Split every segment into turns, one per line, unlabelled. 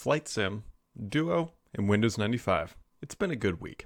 Flight Sim, Duo, and Windows 95. It's been a good week.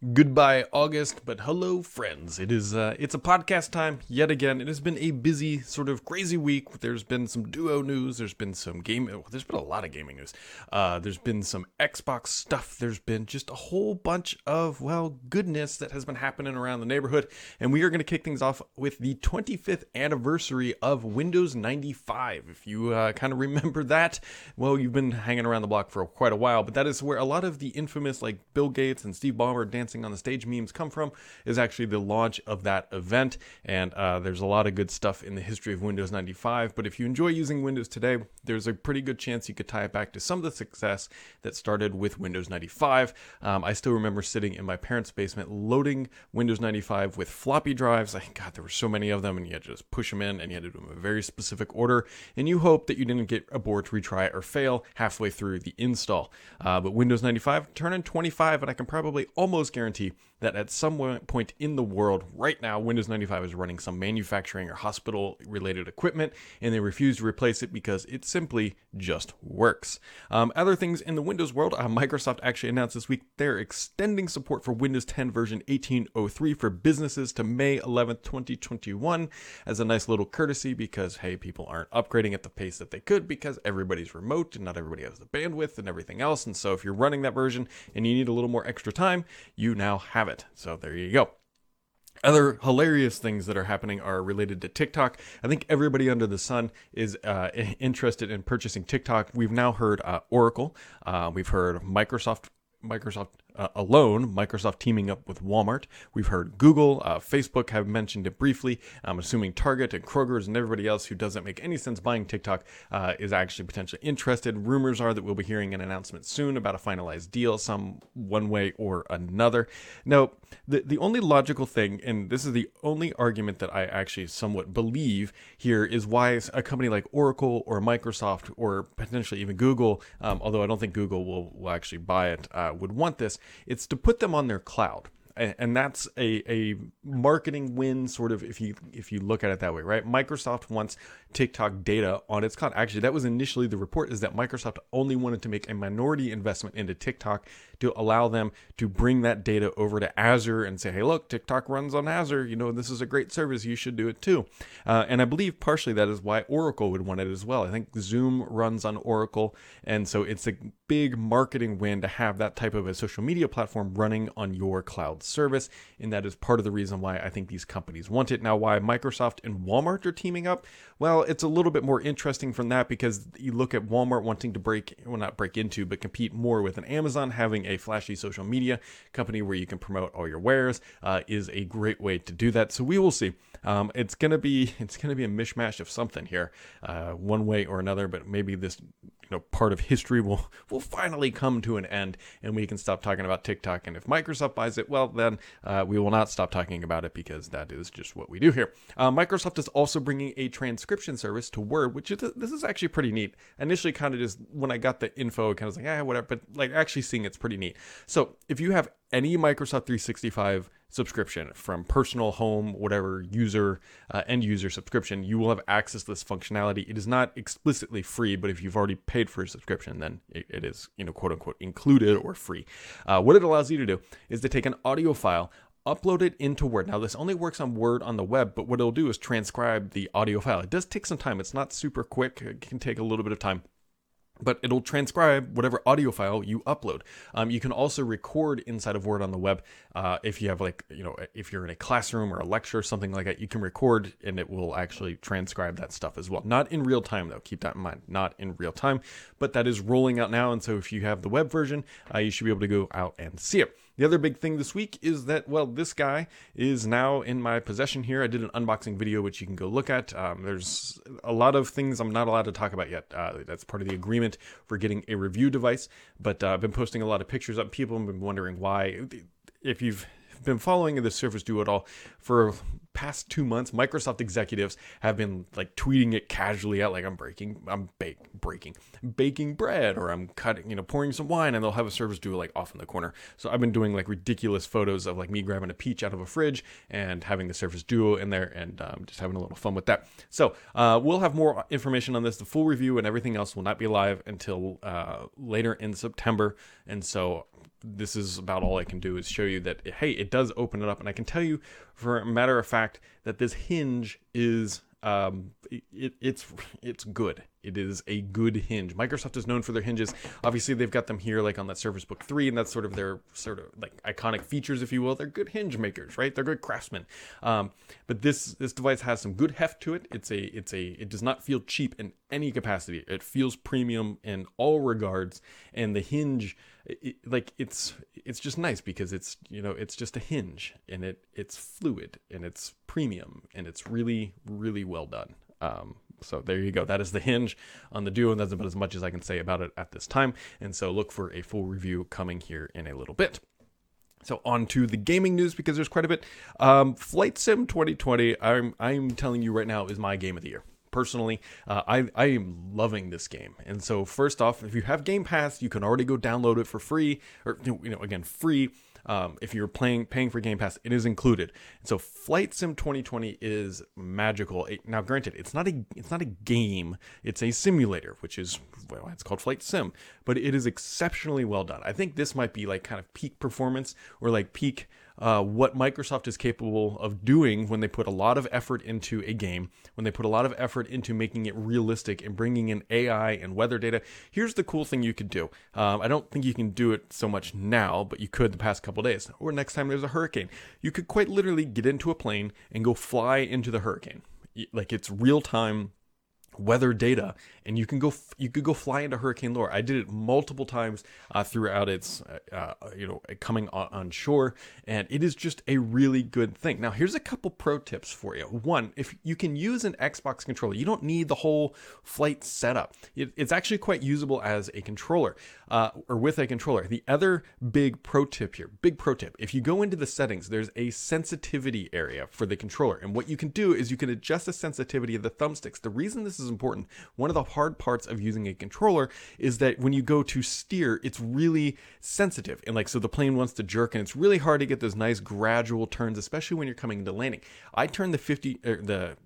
Goodbye, August, but hello, friends. It is uh, it's a podcast time yet again. It has been a busy, sort of crazy week. There's been some Duo news. There's been some game. Well, there's been a lot of gaming news. Uh, there's been some Xbox stuff. There's been just a whole bunch of well goodness that has been happening around the neighborhood. And we are going to kick things off with the 25th anniversary of Windows 95. If you uh, kind of remember that, well, you've been hanging around the block for quite a while. But that is where a lot of the infamous like Bill Gates and Steve Ballmer dancing on the stage memes come from is actually the launch of that event. And uh, there's a lot of good stuff in the history of Windows 95. But if you enjoy using Windows today, there's a pretty good chance you could tie it back to some of the success that started with Windows 95. Um, I still remember sitting in my parents' basement loading Windows 95 with floppy drives. I God, there were so many of them, and you had to just push them in, and you had to do them in a very specific order. And you hope that you didn't get a board to retry or fail halfway through the install. Uh, but Windows 95 turning 25, and I can probably almost guarantee that at some point in the world right now, Windows 95 is running some manufacturing or hospital related equipment, and they refuse to replace it because it simply just works. Um, other things in the Windows world, uh, Microsoft actually announced this week they're extending support for Windows 10 version 1803 for businesses to May 11th, 2021, as a nice little courtesy because, hey, people aren't upgrading at the pace that they could because everybody's remote and not everybody has the bandwidth and everything else. And so if you're running that version and you need a little more extra time, you now have it. So there you go. Other hilarious things that are happening are related to TikTok. I think everybody under the sun is uh, interested in purchasing TikTok. We've now heard uh, Oracle, uh, we've heard Microsoft Microsoft uh, alone, Microsoft teaming up with Walmart. We've heard Google, uh, Facebook have mentioned it briefly. I'm assuming Target and Kroger's and everybody else who doesn't make any sense buying TikTok uh, is actually potentially interested. Rumors are that we'll be hearing an announcement soon about a finalized deal, some one way or another. Now, the, the only logical thing, and this is the only argument that I actually somewhat believe here, is why a company like Oracle or Microsoft or potentially even Google, um, although I don't think Google will, will actually buy it, uh, would want this it's to put them on their cloud. And that's a, a marketing win sort of if you if you look at it that way right? Microsoft wants tiktok data on its cloud. Actually that was initially the report is that microsoft only wanted to make a minority investment into tiktok to allow them to bring that data over to azure and say hey look tiktok runs on azure you know this is a great service you should do it too uh, and i believe partially that is why oracle would want it as well i think zoom runs on oracle and so it's a big marketing win to have that type of a social media platform running on your cloud service. And that is part of the reason why I think these companies want it. Now, why Microsoft and Walmart are teaming up? Well, it's a little bit more interesting from that because you look at Walmart wanting to break, well, not break into, but compete more with an Amazon. Having a flashy social media company where you can promote all your wares uh, is a great way to do that. So we will see. Um, it's gonna be it's gonna be a mishmash of something here, uh, one way or another. But maybe this you know part of history will will finally come to an end and we can stop talking about TikTok. And if Microsoft buys it, well then uh, we will not stop talking about it because that is just what we do here. Uh, Microsoft is also bringing a transcription service to Word, which is this is actually pretty neat. Initially, kind of just when I got the info, kind of was like, ah, whatever. But like actually seeing it's pretty neat. So if you have any Microsoft 365 subscription from personal home whatever user uh, end user subscription you will have access to this functionality it is not explicitly free but if you've already paid for a subscription then it, it is you know quote unquote included or free uh, what it allows you to do is to take an audio file upload it into Word. Now, this only works on Word on the web, but what it'll do is transcribe the audio file. It does take some time. It's not super quick. It can take a little bit of time but it'll transcribe whatever audio file you upload. Um, you can also record inside of Word on the web. Uh, if you have like, you know, if you're in a classroom or a lecture or something like that, you can record and it will actually transcribe that stuff as well. Not in real time though. Keep that in mind. Not in real time, but that is rolling out now. And so if you have the web version, uh, you should be able to go out and see it. The other big thing this week is that, well, this guy is now in my possession here. I did an unboxing video, which you can go look at. Um, there's a lot of things I'm not allowed to talk about yet. Uh, that's part of the agreement for getting a review device. But uh, I've been posting a lot of pictures up. People have been wondering why. If you've been following the Surface Duo at all for past two months, Microsoft executives have been like tweeting it casually out, like I'm breaking, I'm breaking, baking bread, or I'm cutting, you know, pouring some wine, and they'll have a Surface Duo like off in the corner. So I've been doing like ridiculous photos of like me grabbing a peach out of a fridge and having the Surface Duo in there, and um, just having a little fun with that. So uh, we'll have more information on this. The full review and everything else will not be live until uh, later in September, and so this is about all I can do is show you that hey, it does open it up, and I can tell you for a matter of fact that this hinge is um, it, it's it's good. It is a good hinge. Microsoft is known for their hinges. Obviously, they've got them here, like on that Surface Book three, and that's sort of their sort of like iconic features, if you will. They're good hinge makers, right? They're good craftsmen. Um, but this this device has some good heft to it. It's a it's a it does not feel cheap in any capacity. It feels premium in all regards, and the hinge, it, like it's it's just nice because it's you know it's just a hinge, and it it's fluid and it's premium and it's really really well done. Um, so there you go. That is the hinge on the Duo, and that's about as much as I can say about it at this time. And so look for a full review coming here in a little bit. So on to the gaming news because there's quite a bit. Um, Flight Sim 2020, I'm I'm telling you right now, is my game of the year. Personally, uh, I I am loving this game, and so first off, if you have Game Pass, you can already go download it for free, or you know again free um, if you're playing paying for Game Pass, it is included. so Flight Sim 2020 is magical. It, now, granted, it's not a it's not a game; it's a simulator, which is well, it's called Flight Sim, but it is exceptionally well done. I think this might be like kind of peak performance or like peak uh, what Microsoft is capable of doing when they put a lot of effort into a game, when they put a lot of effort into making it realistic and bringing in AI and weather data. Here's the cool thing you could do. Um, I don't think you can do it so much now, but you could the past couple days, or next time there's a hurricane. You could quite literally get into a plane and go fly into the hurricane. Like it's real time weather data and you can go you could go fly into hurricane Laura i did it multiple times uh, throughout its uh, uh, you know coming on, shore and it is just a really good thing. Now here's a couple pro tips for you. One if you can use an xbox controller you don't need the whole flight setup. It, it's actually quite usable as a controller uh, or with a controller. The other big pro tip here big pro tip if you go into the settings there's a sensitivity area for the controller and what you can do is you can adjust the sensitivity of the thumbsticks. The reason this is is important. One of the hard parts of using a controller is that when you go to steer, it's really sensitive. And like, so the plane wants to jerk and it's really hard to get those nice gradual turns, especially when you're coming into landing. I turn the 50, er, the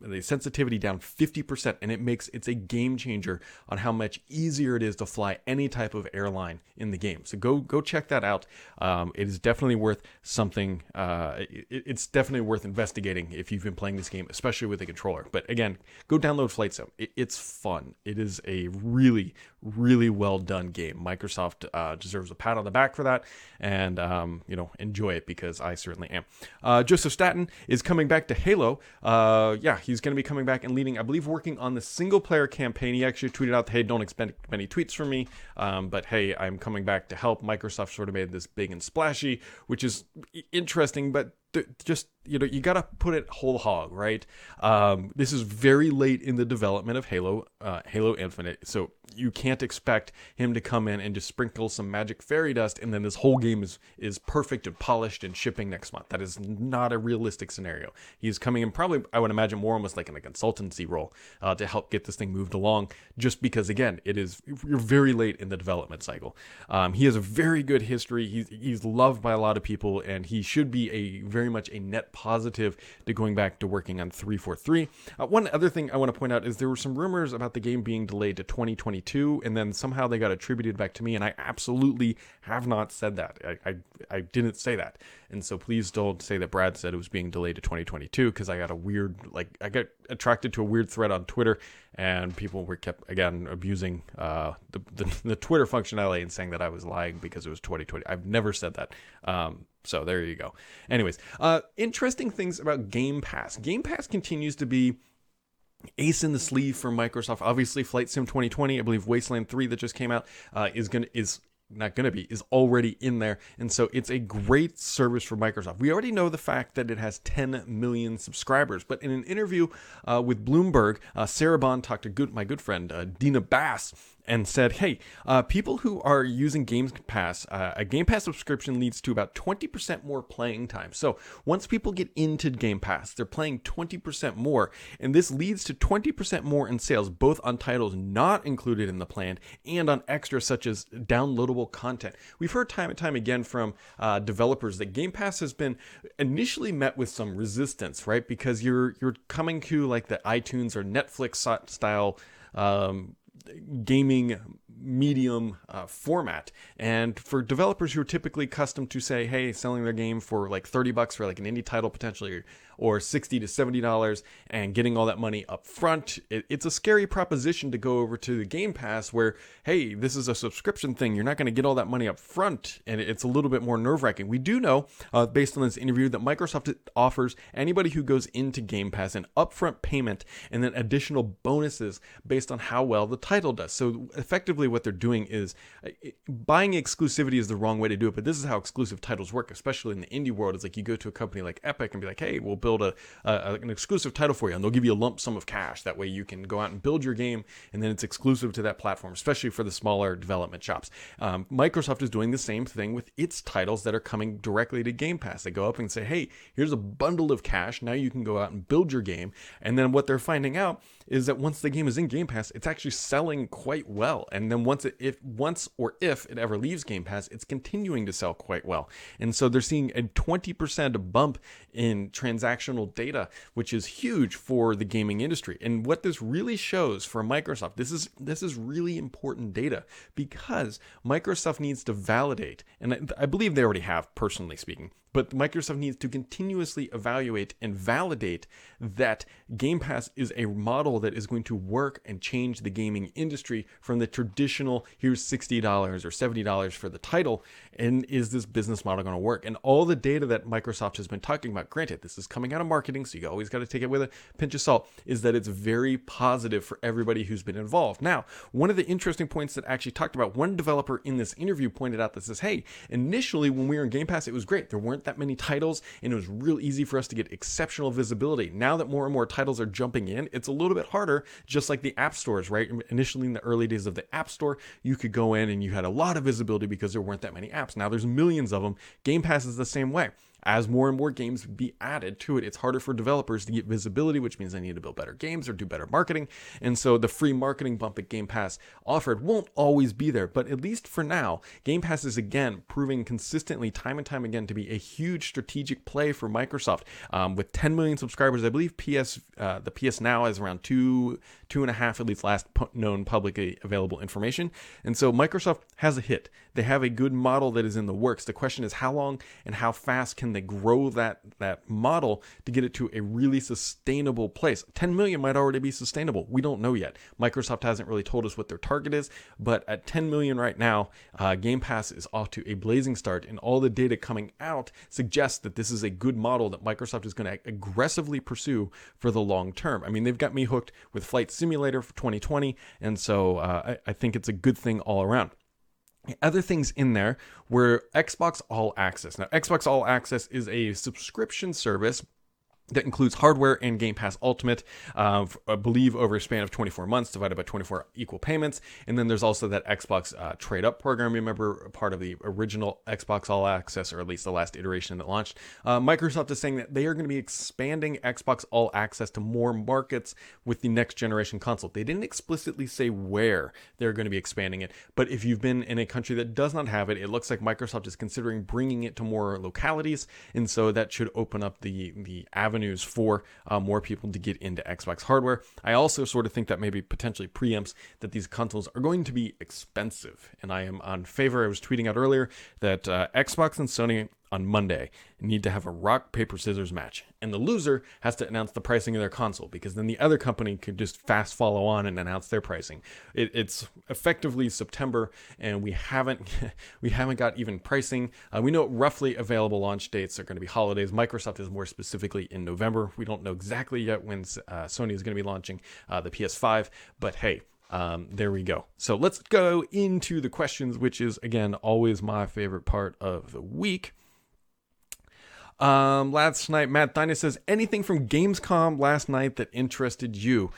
the sensitivity down 50% and it makes it's a game changer on how much easier it is to fly any type of airline in the game. So go go check that out. Um, it is definitely worth something uh, it, it's definitely worth investigating if you've been playing this game especially with a controller. But again go download flight sim it, it's fun. It is a really really well done game. Microsoft uh, deserves a pat on the back for that and um, you know enjoy it because i certainly am. Uh, joseph staten is coming back to halo. Uh, yeah He's going to be coming back and leading, I believe, working on the single player campaign. He actually tweeted out, hey, don't expect many tweets from me, um, but hey, I'm coming back to help. Microsoft sort of made this big and splashy, which is interesting, but just you know you gotta put it whole hog right? Um, this is very late in the development of halo uh, halo infinite so you can't expect him to come in and just sprinkle some magic fairy dust and then this whole game is is perfect and polished and shipping next month. That is not a realistic scenario. He's coming in probably i would imagine more almost like in a consultancy role uh, to help get this thing moved along just because again it is you're very late in the development cycle. Um, he has a very good history. He's, he's loved by a lot of people and he should be a very much a net positive to going back to working on 343. Uh, one other thing I want to point out is there were some rumors about the game being delayed to 2022, and then somehow they got attributed back to me, and I absolutely have not said that. I, I, I didn't say that. And so please don't say that Brad said it was being delayed to 2022 because I got a weird, like, I got attracted to a weird thread on Twitter, and people were kept, again, abusing uh, the, the, the Twitter functionality and saying that I was lying because it was 2020. I've never said that. Um, so there you go. Anyways, uh, interesting things about Game Pass. Game Pass continues to be ace in the sleeve for Microsoft. Obviously, Flight Sim 2020, I believe Wasteland 3 that just came out, uh, is gonna is not to be, is already in there. And so it's a great service for Microsoft. We already know the fact that it has 10 million subscribers, but in an interview uh, with Bloomberg, uh, Sarah Bond talked to good, my good friend uh, Dina Bass, and said, "Hey, uh, people who are using Game Pass, uh, a Game Pass subscription leads to about 20% more playing time. So once people get into Game Pass, they're playing 20% more, and this leads to 20% more in sales, both on titles not included in the plan and on extras such as downloadable content. We've heard time and time again from uh, developers that Game Pass has been initially met with some resistance, right? Because you're you're coming to like the iTunes or Netflix style um, gaming medium uh, format. And for developers who are typically accustomed to say, hey, selling their game for like 30 bucks for like an indie title potentially, or 60 to 70 dollars and getting all that money up front. It, it's a scary proposition to go over to the game pass where hey this is a subscription thing. You're not going to get all that money up front and it's a little bit more nerve-wracking. We do know uh, based on this interview that microsoft offers anybody who goes into game pass an upfront payment and then additional bonuses based on how well the title does. So effectively what they're doing is uh, buying exclusivity is the wrong way to do it but this is how exclusive titles work especially in the indie world. It's like you go to a company like epic and be like hey we'll build build a, a, an exclusive title for you, and they'll give you a lump sum of cash. That way, you can go out and build your game, and then it's exclusive to that platform, especially for the smaller development shops. Um, Microsoft is doing the same thing with its titles that are coming directly to Game Pass. They go up and say, "Hey, here's a bundle of cash. Now you can go out and build your game." And then what they're finding out is that once the game is in Game Pass, it's actually selling quite well. And then once it if once or if it ever leaves Game Pass, it's continuing to sell quite well. And so they're seeing a 20% bump in transactional data, which is huge for the gaming industry. And what this really shows for Microsoft, this is this is really important data because Microsoft needs to validate, and I, I believe they already have, personally speaking, but Microsoft needs to continuously evaluate and validate that Game Pass is a model that is going to work and change the gaming industry from the traditional here's $60 or $70 for the title and is this business model going to work? And all the data that Microsoft has been talking about granted this is coming out of marketing so you always got to take it with a pinch of salt is that it's very positive for everybody who's been involved. Now one of the interesting points that I actually talked about one developer in this interview pointed out that says hey initially when we were in Game Pass it was great. There weren't weren't that many titles, and it was real easy for us to get exceptional visibility. Now that more and more titles are jumping in, it's a little bit harder, just like the app stores, right? Initially, in the early days of the App Store, you could go in and you had a lot of visibility because there weren't that many apps. Now there's millions of them. Game Pass is the same way as more and more games be added to it, it's harder for developers to get visibility, which means they need to build better games or do better marketing. And so the free marketing bump that Game Pass offered won't always be there. But at least for now, Game Pass is again proving consistently, time and time again, to be a huge strategic play for Microsoft. Um, with 10 million subscribers, I believe PS uh, the PS Now is around two two and a half at least last known publicly available information. And so Microsoft has a hit. They have a good model that is in the works. The question is how long and how fast can they grow that that model to get it to a really sustainable place? 10 million might already be sustainable. We don't know yet. Microsoft hasn't really told us what their target is, but at 10 million right now, uh, Game Pass is off to a blazing start, and all the data coming out suggests that this is a good model that Microsoft is going to aggressively pursue for the long term. I mean, they've got me hooked with Flight Simulator for 2020, and so uh, I, I think it's a good thing all around other things in there were Xbox All Access. Now, Xbox All Access is a subscription service that includes hardware and Game Pass Ultimate, uh, I believe over a span of 24 months, divided by 24 equal payments. And then there's also that Xbox uh, Trade Up program. Remember, part of the original Xbox All Access, or at least the last iteration that launched. Uh, Microsoft is saying that they are going to be expanding Xbox All Access to more markets with the next generation console. They didn't explicitly say where they're going to be expanding it, but if you've been in a country that does not have it, it looks like Microsoft is considering bringing it to more localities, and so that should open up the the avenue avenues for uh, more people to get into Xbox hardware. I also sort of think that maybe potentially preempts that these consoles are going to be expensive, and I am on favor. I was tweeting out earlier that uh, Xbox and Sony on Monday need to have a rock, paper, scissors match. And the loser has to announce the pricing of their console because then the other company could just fast follow on and announce their pricing. It, it's effectively September and we haven't we haven't got even pricing. Uh, we know roughly available launch dates are going to be holidays. Microsoft is more specifically in November. We don't know exactly yet when uh, Sony is going to be launching uh, the PS5, but hey, um, there we go. So let's go into the questions, which is again always my favorite part of the week. Um, last night, Matt Dyna says anything from Gamescom last night that interested you.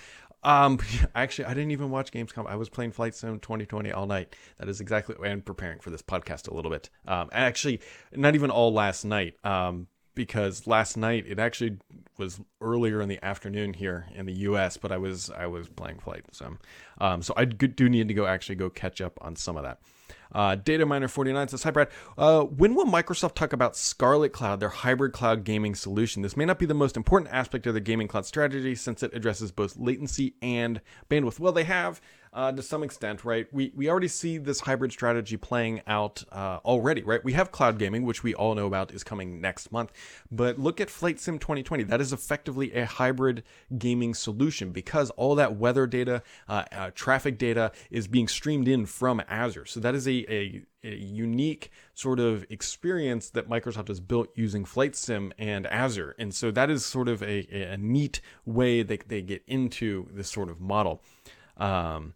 Um, actually, I didn't even watch Gamescom. I was playing Flight Sim 2020 all night. That is exactly and preparing for this podcast a little bit. Um, actually, not even all last night. Um, because last night it actually was earlier in the afternoon here in the U.S., but I was I was playing Flight Sim, um, so I do need to go actually go catch up on some of that. Uh, Data Miner 49 says, Hi, Brad. Uh, when will Microsoft talk about Scarlett Cloud, their hybrid cloud gaming solution? This may not be the most important aspect of their gaming cloud strategy since it addresses both latency and bandwidth. Well, they have uh, to some extent, right? We we already see this hybrid strategy playing out uh, already, right? We have cloud gaming, which we all know about is coming next month. But look at Flight Sim 2020. That is effectively a hybrid gaming solution because all that weather data, uh, uh traffic data is being streamed in from Azure. So that is a, a a unique sort of experience that Microsoft has built using Flight Sim and Azure. And so that is sort of a, a neat way that they get into this sort of model. Um,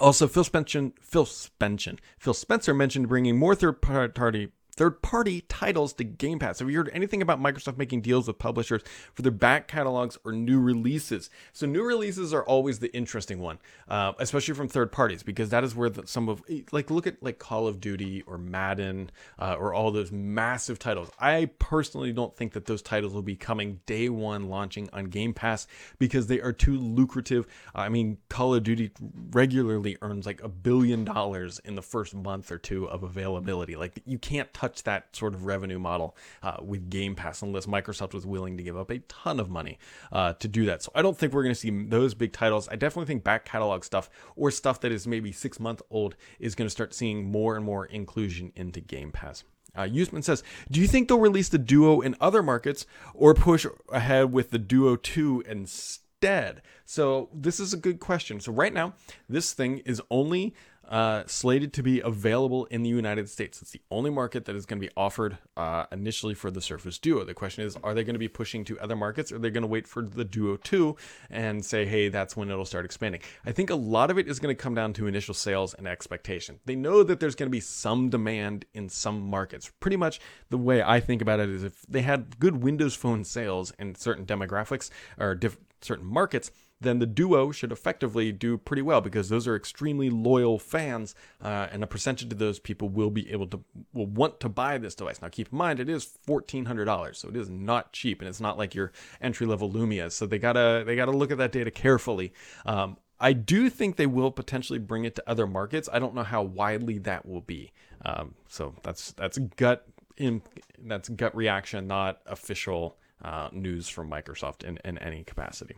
also, Phil Spencer, Phil Spencer, Phil Spencer mentioned bringing more third-party third party titles to Game Pass. Have you heard anything about Microsoft making deals with publishers for their back catalogs or new releases? So, new releases are always the interesting one, uh, especially from third parties, because that is where the, some of, like, look at like Call of Duty or Madden uh, or all those massive titles. I personally don't think that those titles will be coming day one launching on Game Pass because they are too lucrative. I mean, Call of Duty regularly earns like a billion dollars in the first month or two of availability. Like, you can't touch that sort of revenue model uh, with Game Pass unless Microsoft was willing to give up a ton of money uh, to do that. So I don't think we're going to see those big titles. I definitely think back catalog stuff or stuff that is maybe six month old is going to start seeing more and more inclusion into Game Pass. Uh, Usman says, Do you think they'll release the Duo in other markets or push ahead with the Duo 2 instead? So, this is a good question. So, right now, this thing is only uh, slated to be available in the United States. It's the only market that is going to be offered uh, initially for the Surface Duo. The question is, are they going to be pushing to other markets? Or are they going to wait for the Duo 2 and say, hey, that's when it'll start expanding? I think a lot of it is going to come down to initial sales and expectation. They know that there's going to be some demand in some markets. Pretty much the way I think about it is if they had good Windows Phone sales in certain demographics or diff- certain markets, then the duo should effectively do pretty well because those are extremely loyal fans, uh, and a percentage of those people will be able to will want to buy this device. Now, keep in mind it is fourteen hundred dollars, so it is not cheap, and it's not like your entry level Lumia. So they gotta they gotta look at that data carefully. Um, I do think they will potentially bring it to other markets. I don't know how widely that will be. Um, so that's that's gut in that's gut reaction, not official uh, news from Microsoft in, in any capacity.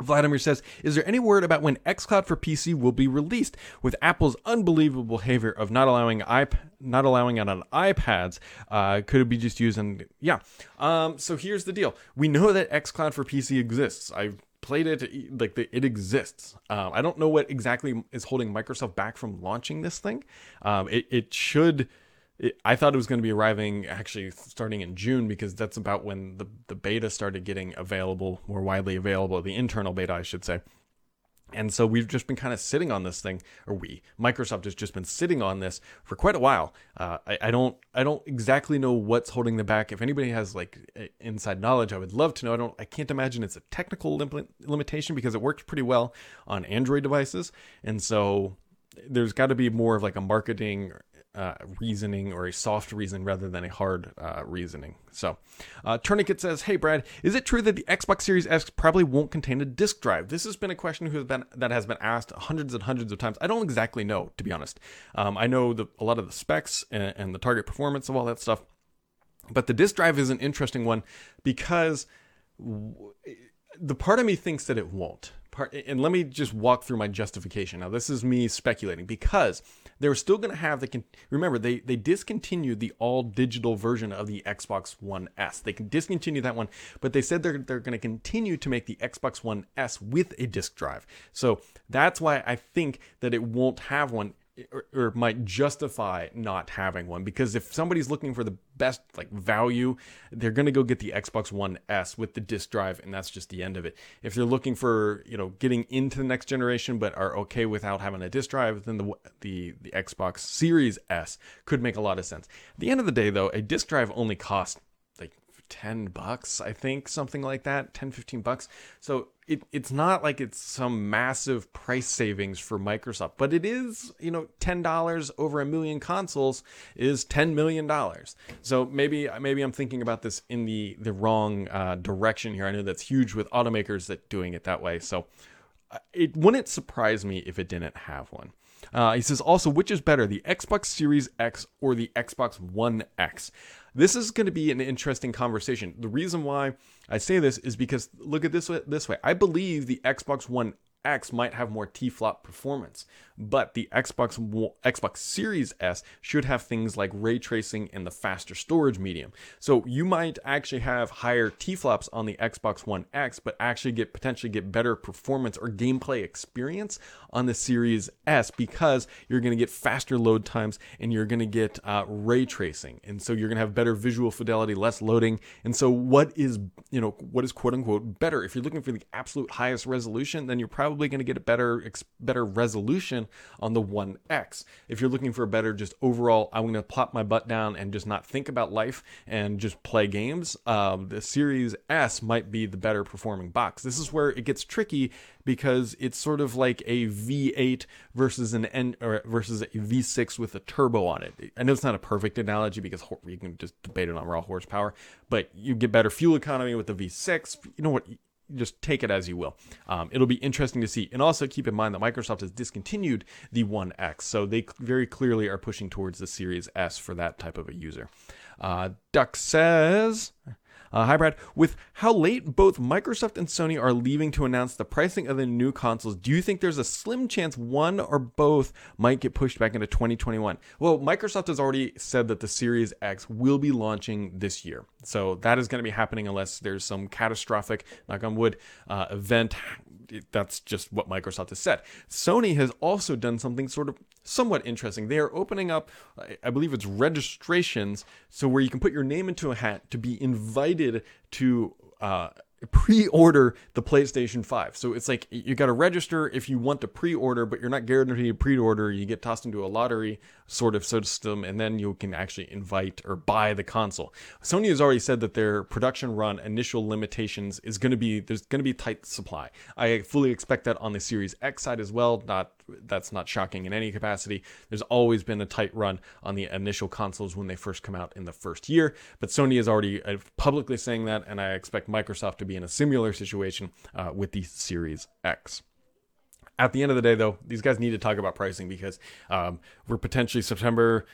Vladimir says, Is there any word about when xCloud for PC will be released? With Apple's unbelievable behavior of not allowing iP- not allowing it on iPads, uh, could it be just used on. Yeah. Um, so here's the deal we know that xCloud for PC exists. I've played it, like the, it exists. Um, I don't know what exactly is holding Microsoft back from launching this thing. Um, it, it should I thought it was going to be arriving actually starting in June because that's about when the, the beta started getting available, more widely available, the internal beta, I should say. And so we've just been kind of sitting on this thing, or we, Microsoft has just been sitting on this for quite a while. Uh, I, I, don't, I don't exactly know what's holding them back. If anybody has like inside knowledge, I would love to know. I don't, I can't imagine it's a technical lim- limitation because it works pretty well on Android devices, and so there's got to be more of like a marketing uh, reasoning or a soft reason rather than a hard uh, reasoning. So, uh, Tourniquet says, "Hey Brad, is it true that the Xbox Series S probably won't contain a disk drive?" This has been a question has been that has been asked hundreds and hundreds of times. I don't exactly know, to be honest. Um, I know the, a lot of the specs and, and the target performance of all that stuff, but the disk drive is an interesting one because w- the part of me thinks that it won't part, and let me just walk through my justification. Now, this is me speculating because they're still going to have the. Remember, they they discontinued the all digital version of the Xbox One S. They can discontinue that one, but they said they're they're going to continue to make the Xbox One S with a disk drive. So that's why I think that it won't have one or, or, might justify not having one because if somebody's looking for the best like value they're going to go get the Xbox One S with the disk drive and that's just the end of it. If they're looking for you know getting into the next generation but are okay without having a disk drive then the the the Xbox Series S could make a lot of sense. At the end of the day though a disk drive only costs 10 bucks, I think, something like that, 10, 15 bucks. So it, it's not like it's some massive price savings for Microsoft, but it is, you know, $10 over a million consoles is $10 million. So maybe, maybe I'm thinking about this in the, the wrong uh, direction here. I know that's huge with automakers that doing it that way. So uh, it wouldn't surprise me if it didn't have one. Uh, he says also, which is better, the Xbox Series X or the Xbox One X? This is going to be an interesting conversation. The reason why I say this is because look at this way, this way. I believe the Xbox One X might have more T-flop performance, but the Xbox Xbox Series S should have things like ray tracing and the faster storage medium. So you might actually have higher T-flops on the Xbox One X, but actually get potentially get better performance or gameplay experience on the Series S because you're going to get faster load times and you're going to get uh, ray tracing, and so you're going to have better visual fidelity, less loading. And so what is you know what is quote unquote better? If you're looking for the absolute highest resolution, then you're probably going to get a better better resolution on the One X. If you're looking for a better, just overall, I'm going to plop my butt down and just not think about life and just play games, um, the Series S might be the better performing box. This is where it gets tricky because it's sort of like a V8 versus an N or versus a V6 with a turbo on it. I know it's not a perfect analogy because you can just debate it on raw horsepower, but you get better fuel economy with the V6. You know what? Just take it as you will. Um, it'll be interesting to see. And also keep in mind that Microsoft has discontinued the One X, so they very clearly are pushing towards the Series S for that type of a user. Uh, Duck says. Uh, hi, Brad. With how late both Microsoft and Sony are leaving to announce the pricing of the new consoles, do you think there's a slim chance one or both might get pushed back into 2021? Well, Microsoft has already said that the Series X will be launching this year. So that is going to be happening unless there's some catastrophic, knock on wood, uh, event that's just what Microsoft has said. Sony has also done something sort of somewhat interesting. They are opening up, I believe it's registrations, so where you can put your name into a hat to be invited to. Uh, pre-order the PlayStation 5. So it's like you got to register if you want to pre-order, but you're not guaranteed to pre-order. You get tossed into a lottery sort of system, and then you can actually invite or buy the console. Sony has already said that their production run initial limitations is going to be there's going to be tight supply. I fully expect that on the Series X side as well. Not that's not shocking in any capacity. There's always been a tight run on the initial consoles when they first come out in the first year, but Sony is already uh, publicly saying that, and I expect Microsoft to be in a similar situation uh, with the Series X at the end of the day, though, these guys need to talk about pricing because um, we're potentially September,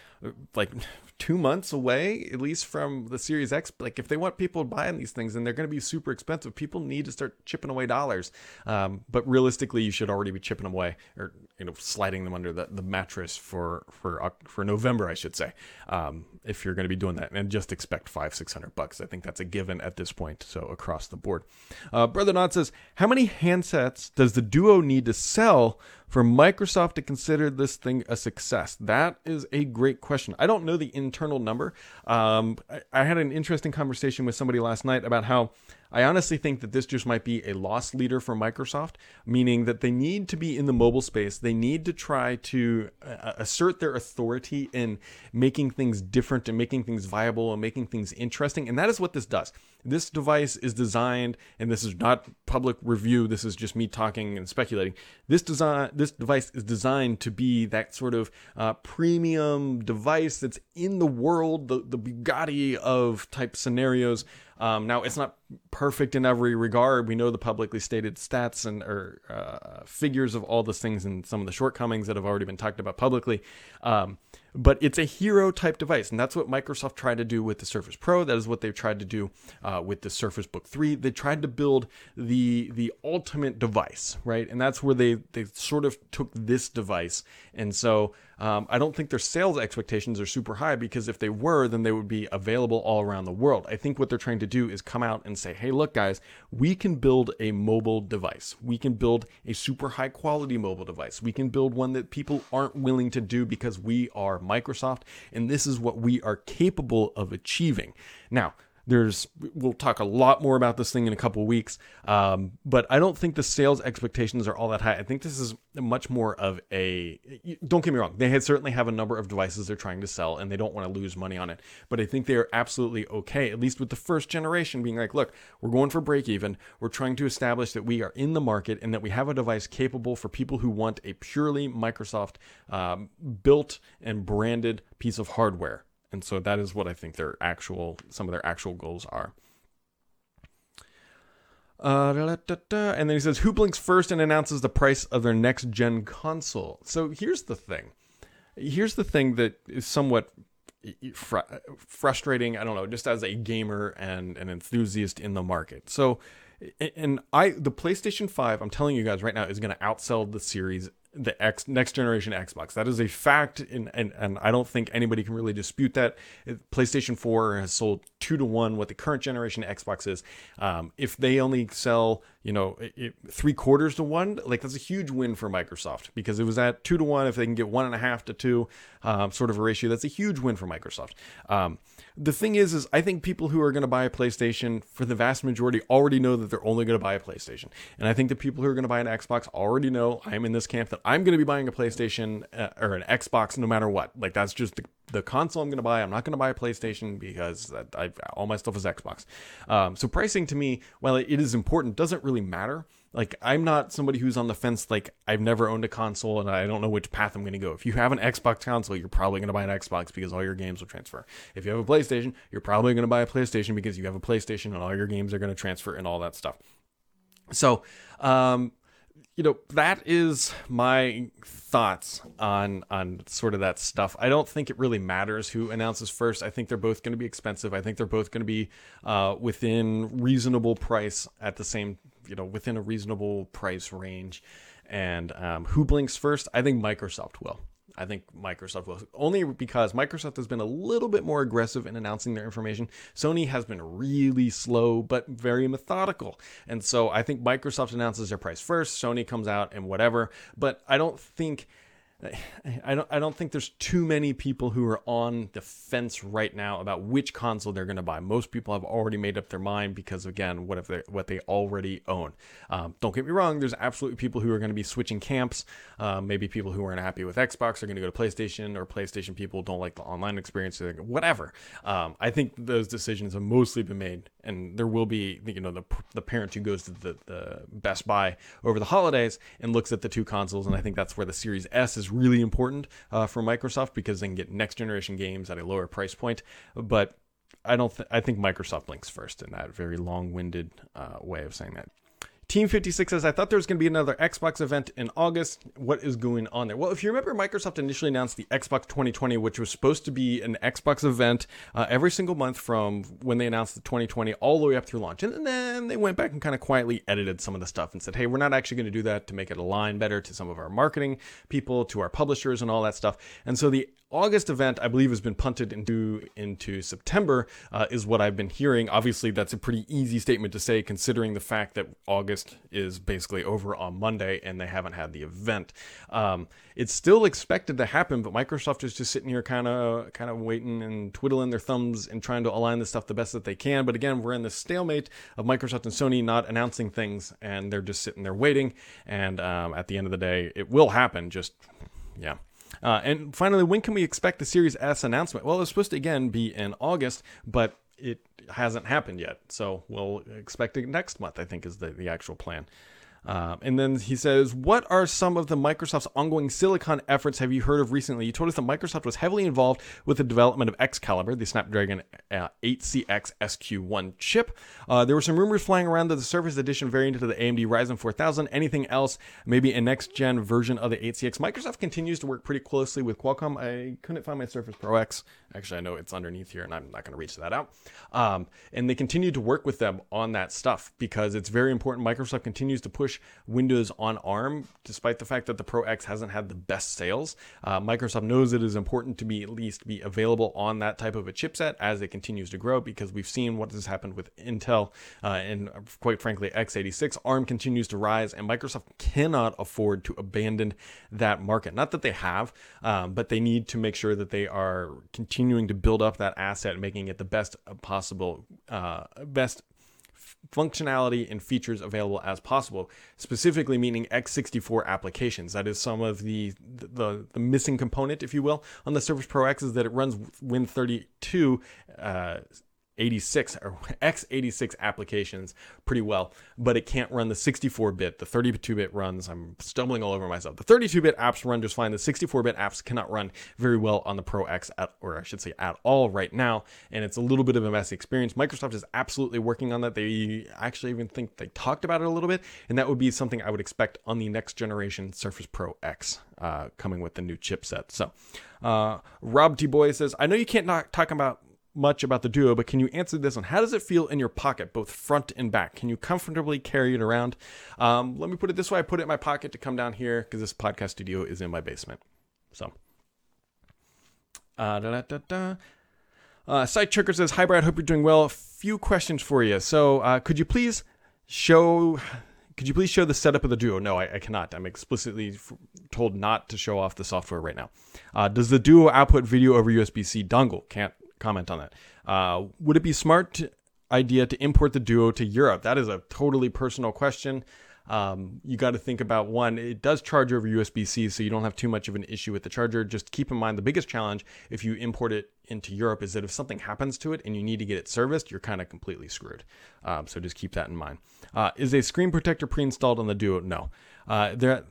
like two months away, at least from the Series X. Like, if they want people buying these things, and they're going to be super expensive, people need to start chipping away dollars. Um, but realistically, you should already be chipping away, or you know, sliding them under the, the mattress for for for November, I should say. Um, if you're going to be doing that, and just expect five six hundred bucks. I think that's a given at this point. So across the board, uh, Brother Nod says, how many handsets does the Duo need to sell for Microsoft to consider this thing a success? That is a great question. I don't know the internal number. Um, I, I had an interesting conversation with somebody last night about how I honestly think that this just might be a loss leader for Microsoft, meaning that they need to be in the mobile space. They need to try to uh, assert their authority in making things different and making things viable and making things interesting. And that is what this does. This device is designed, and this is not public review. This is just me talking and speculating. This design, this device is designed to be that sort of uh, premium device that's in the world, the, the Bugatti of type scenarios um, now, it's not perfect in every regard. We know the publicly stated stats and or uh, figures of all those things and some of the shortcomings that have already been talked about publicly. Um, but it's a hero type device, and that's what Microsoft tried to do with the Surface Pro. That is what they've tried to do uh, with the Surface Book 3. They tried to build the the ultimate device, right? And that's where they they sort of took this device. And so um, I don't think their sales expectations are super high because if they were, then they would be available all around the world. I think what they're trying to do is come out and say, hey, look, guys, we can build a mobile device. We can build a super high quality mobile device. We can build one that people aren't willing to do because we are Microsoft, and this is what we are capable of achieving. Now, there's we'll talk a lot more about this thing in a couple weeks. Um, but i don't think the sales expectations are all that high. I think this is much more of a don't get me wrong. They had certainly have a number of devices they're trying to sell and they don't want to lose money on it. But i think they're absolutely okay at least with the first generation being like look we're going for break even. We're trying to establish that we are in the market and that we have a device capable for people who want a purely microsoft um, built and branded piece of hardware and so that is what I think their actual some of their actual goals are. Uh, da, da, da, and then he says, "Who blinks first and announces the price of their next gen console?" So here's the thing. Here's the thing that is somewhat fr- frustrating. I don't know, just as a gamer and an enthusiast in the market. So, and I, the PlayStation Five, I'm telling you guys right now, is going to outsell the Series the X next generation Xbox. That is a fact, and and, and I don't think anybody can really dispute that. PlayStation 4 has sold two to one what the current generation Xbox is. Um, if they only sell, you know, it, three quarters to one, like that's a huge win for Microsoft because it was at two to one. If they can get one and a half to two, um, sort of a ratio, that's a huge win for Microsoft. Um, the thing is, is I think people who are going to buy a PlayStation, for the vast majority, already know that they're only going to buy a PlayStation, and I think the people who are going to buy an Xbox already know I'm in this camp that I'm going to be buying a PlayStation uh, or an Xbox no matter what. Like that's just the, the console I'm going to buy. I'm not going to buy a PlayStation because I, all my stuff is Xbox. Um, so pricing to me, while it is important, doesn't really matter like i'm not somebody who's on the fence like i've never owned a console and i don't know which path i'm going to go if you have an xbox console you're probably going to buy an xbox because all your games will transfer if you have a playstation you're probably going to buy a playstation because you have a playstation and all your games are going to transfer and all that stuff so um you know that is my thoughts on on sort of that stuff i don't think it really matters who announces first i think they're both going to be expensive i think they're both going to be uh, within reasonable price at the same you know within a reasonable price range. And um, who blinks first? I think Microsoft will. I think Microsoft will only because Microsoft has been a little bit more aggressive in announcing their information. Sony has been really slow but very methodical. And so I think Microsoft announces their price first, Sony comes out and whatever, but I don't think I don't I don't think there's too many people who are on the fence right now about which console they're going to buy. Most people have already made up their mind because again, what if they what they already own? Um, don't get me wrong. There's absolutely people who are going to be switching camps. Um, maybe people who aren't happy with Xbox are going to go to PlayStation, or PlayStation people don't like the online experience. Or whatever. Um, I think those decisions have mostly been made, and there will be you know the the parent who goes to the, the Best Buy over the holidays and looks at the two consoles, and I think that's where the Series S is really important uh, for Microsoft because they can get next generation games at a lower price point. But I don't. Th- I think Microsoft blinks first in that very long-winded uh, way of saying that. Team 56 says, I thought there was going to be another Xbox event in August. What is going on there? Well, if you remember, Microsoft initially announced the Xbox 2020, which was supposed to be an Xbox event uh, every single month from when they announced the 2020 all the way up through launch. And then they went back and kind of quietly edited some of the stuff and said, hey, we're not actually going to do that to make it align better to some of our marketing people, to our publishers, and all that stuff. And so the August event, I believe, has been punted into into September, uh, is what I've been hearing. Obviously, that's a pretty easy statement to say, considering the fact that August is basically over on Monday and they haven't had the event. Um, it's still expected to happen, but Microsoft is just sitting here, kind of kind of waiting and twiddling their thumbs and trying to align the stuff the best that they can. But again, we're in the stalemate of Microsoft and Sony not announcing things, and they're just sitting there waiting. And um, at the end of the day, it will happen. Just yeah. Uh, and finally, when can we expect the Series S announcement? Well, it's supposed to again be in August, but it hasn't happened yet. So we'll expect it next month, I think, is the, the actual plan. Um, and then he says, What are some of the Microsoft's ongoing silicon efforts have you heard of recently? You told us that Microsoft was heavily involved with the development of Excalibur, the Snapdragon uh, 8CX SQ1 chip. Uh, there were some rumors flying around that the Surface Edition variant of the AMD Ryzen 4000. Anything else? Maybe a next gen version of the 8CX. Microsoft continues to work pretty closely with Qualcomm. I couldn't find my Surface Pro X. Actually, I know it's underneath here, and I'm not going to reach that out. Um, and they continue to work with them on that stuff because it's very important. Microsoft continues to push Windows on ARM, despite the fact that the Pro X hasn't had the best sales. Uh, Microsoft knows it is important to be at least be available on that type of a chipset as it continues to grow because we've seen what has happened with Intel uh, and quite frankly x86. ARM continues to rise, and Microsoft cannot afford to abandon that market. Not that they have, um, but they need to make sure that they are continuing to build up that asset, making it the best possible, uh, best functionality and features available as possible, specifically meaning x64 applications. That is some of the, the, the missing component, if you will, on the Surface Pro X is that it runs Win32 uh, 86 or x86 applications pretty well, but it can't run the 64 bit. The 32 bit runs, I'm stumbling all over myself. The 32 bit apps run just fine. The 64 bit apps cannot run very well on the Pro X, at, or I should say at all right now. And it's a little bit of a messy experience. Microsoft is absolutely working on that. They actually even think they talked about it a little bit. And that would be something I would expect on the next generation Surface Pro X uh, coming with the new chipset. So, uh, Rob T. Boy says, I know you can't talk about much about the Duo, but can you answer this one? How does it feel in your pocket, both front and back? Can you comfortably carry it around? Um, let me put it this way: I put it in my pocket to come down here because this podcast studio is in my basement. So, uh, da, da, da, uh, says, "Hi, Brad. Hope you're doing well. A few questions for you. So, uh, could you please show?" Could you please show the setup of the Duo? No, I, I cannot. I'm explicitly f- told not to show off the software right now. Uh, does the Duo output video over USB-C dongle? Can't comment on that. Uh, would it be smart idea to import the Duo to Europe? That is a totally personal question. Um, you got to think about one, it does charge over USB C, so you don't have too much of an issue with the charger. Just keep in mind the biggest challenge if you import it into Europe is that if something happens to it and you need to get it serviced, you're kind of completely screwed. Um, so just keep that in mind. Uh, is a screen protector pre installed on the Duo? No. Uh, there,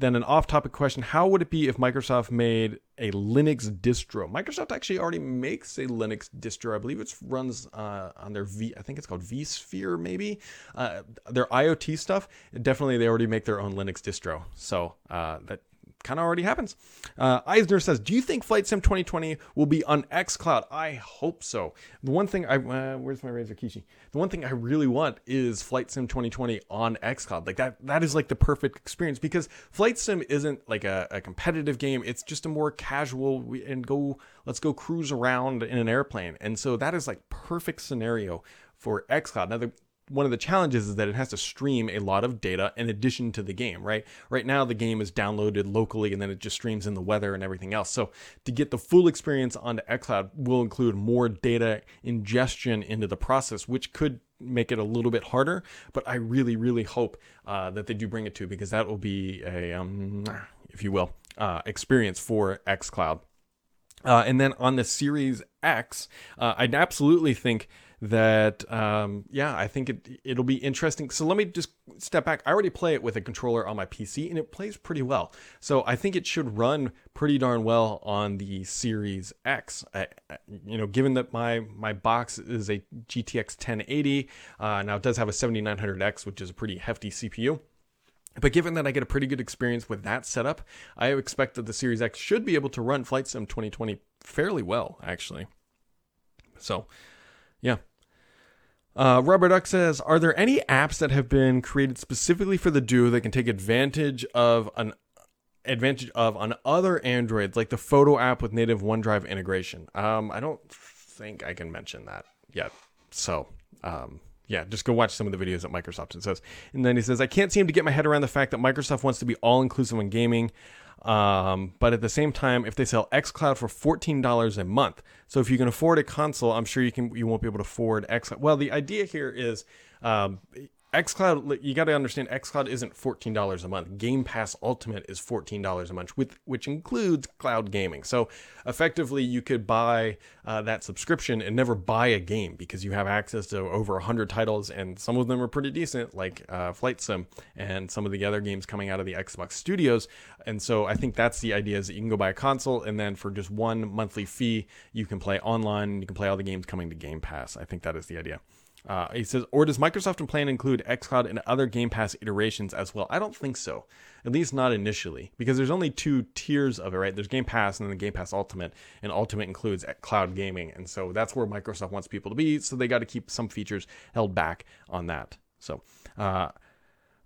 then an off-topic question: How would it be if Microsoft made a Linux distro? Microsoft actually already makes a Linux distro. I believe it runs uh, on their V. I think it's called vSphere, maybe. Uh, their IoT stuff. Definitely, they already make their own Linux distro. So uh, that kind of already happens. Uh, Eisner says, "Do you think Flight Sim 2020 will be on XCloud?" I hope so. The one thing I uh, where's my Razer Kishi? The one thing I really want is Flight Sim 2020 on XCloud. Like that, that is like the perfect experience because Flight Sim isn't like a, a competitive game. It's just a more casual and go. Let's go cruise around in an airplane, and so that is like perfect scenario for XCloud. Now the one of the challenges is that it has to stream a lot of data in addition to the game, right? Right now, the game is downloaded locally and then it just streams in the weather and everything else. So, to get the full experience onto xCloud will include more data ingestion into the process, which could make it a little bit harder. But I really, really hope uh, that they do bring it to because that will be a, um, if you will, uh, experience for xCloud. Uh, and then on the Series X, uh, I'd absolutely think that um, yeah, I think it it'll be interesting. So let me just step back. I already play it with a controller on my PC, and it plays pretty well. So I think it should run pretty darn well on the Series X. You know, given that my my box is a GTX 1080, uh, now it does have a 7900X, which is a pretty hefty CPU. But given that I get a pretty good experience with that setup, I expect that the Series X should be able to run Flight Sim 2020 fairly well, actually. So, yeah, uh, Rubber Duck says, "Are there any apps that have been created specifically for the Duo that can take advantage of an advantage of on other Androids, like the photo app with native OneDrive integration?" Um, I don't think I can mention that yet. So, um, yeah, just go watch some of the videos that Microsoft says. And then he says, "I can't seem to get my head around the fact that Microsoft wants to be all inclusive in gaming." Um, but at the same time, if they sell xCloud for fourteen dollars a month, so if you can afford a console, I'm sure you can. You won't be able to afford X. Well, the idea here is um, xCloud, you got to understand, xCloud isn't fourteen dollars a month. Game Pass Ultimate is fourteen dollars a month, with which includes cloud gaming. So effectively, you could buy uh, that subscription and never buy a game because you have access to over hundred titles, and some of them are pretty decent, like uh, Flight Sim and some of the other games coming out of the Xbox Studios. And so I think that's the idea: is that you can go buy a console, and then for just one monthly fee, you can play online. You can play all the games coming to Game Pass. I think that is the idea. Uh, he says, or does Microsoft plan to include xCloud and other Game Pass iterations as well? I don't think so, at least not initially, because there's only two tiers of it, right? There's Game Pass and then the Game Pass Ultimate, and Ultimate includes cloud gaming, and so that's where Microsoft wants people to be. So they got to keep some features held back on that. So. Uh,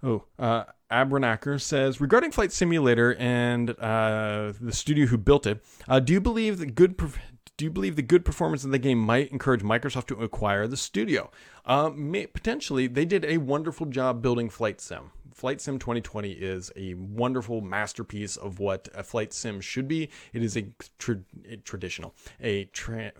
Oh, uh, says regarding Flight Simulator and uh, the studio who built it, uh, do you believe that good do you believe the good performance of the game might encourage Microsoft to acquire the studio? Uh, potentially, they did a wonderful job building Flight Sim. Flight Sim 2020 is a wonderful masterpiece of what a flight sim should be. It is a, tra- a traditional, a, tra-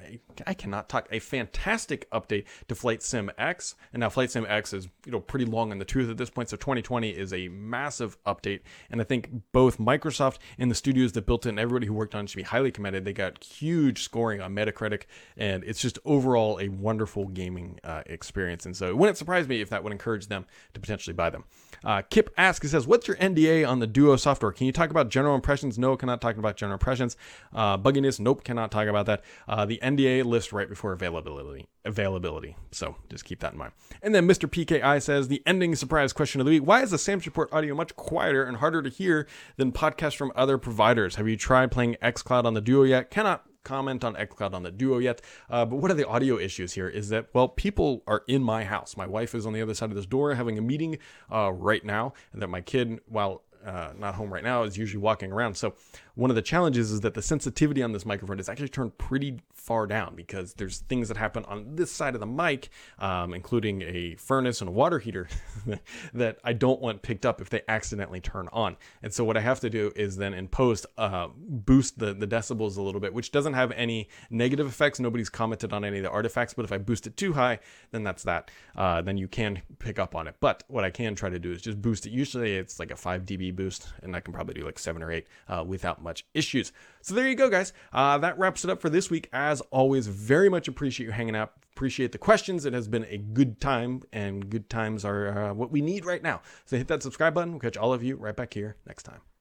I cannot talk, a fantastic update to Flight Sim X. And now Flight Sim X is you know pretty long in the tooth at this point. So 2020 is a massive update, and I think both Microsoft and the studios that built it and everybody who worked on it should be highly commended. They got huge scoring on Metacritic, and it's just overall a wonderful gaming uh, experience. And so it wouldn't surprise me if that would encourage them to potentially buy them. Uh, Kip asks, he says, What's your NDA on the Duo software? Can you talk about general impressions? No, cannot talk about general impressions. Uh, bugginess? Nope, cannot talk about that. Uh, the NDA lists right before availability. Availability. So just keep that in mind. And then Mr. PKI says, The ending surprise question of the week Why is the Sam's Report audio much quieter and harder to hear than podcasts from other providers? Have you tried playing xCloud on the Duo yet? Cannot comment on xCloud on the Duo yet. Uh, but what are the audio issues here? Is that, well, people are in my house. My wife is on the other side of this door having a meeting uh, right now, and that my kid, while uh, not home right now, is usually walking around. So one of the challenges is that the sensitivity on this microphone is actually turned pretty far down because there's things that happen on this side of the mic, um, including a furnace and a water heater that I don't want picked up if they accidentally turn on. And so what I have to do is then in post uh, boost the, the decibels a little bit, which doesn't have any negative effects. Nobody's commented on any of the artifacts, but if I boost it too high, then that's that. Uh, then you can pick up on it. But what I can try to do is just boost it. Usually it's like a 5 dB boost, and I can probably do like 7 or 8 uh, without much issues. So there you go, guys. Uh, that wraps it up for this week. As always, very much appreciate you hanging out. Appreciate the questions. It has been a good time, and good times are uh, what we need right now. So hit that subscribe button. We'll catch all of you right back here next time.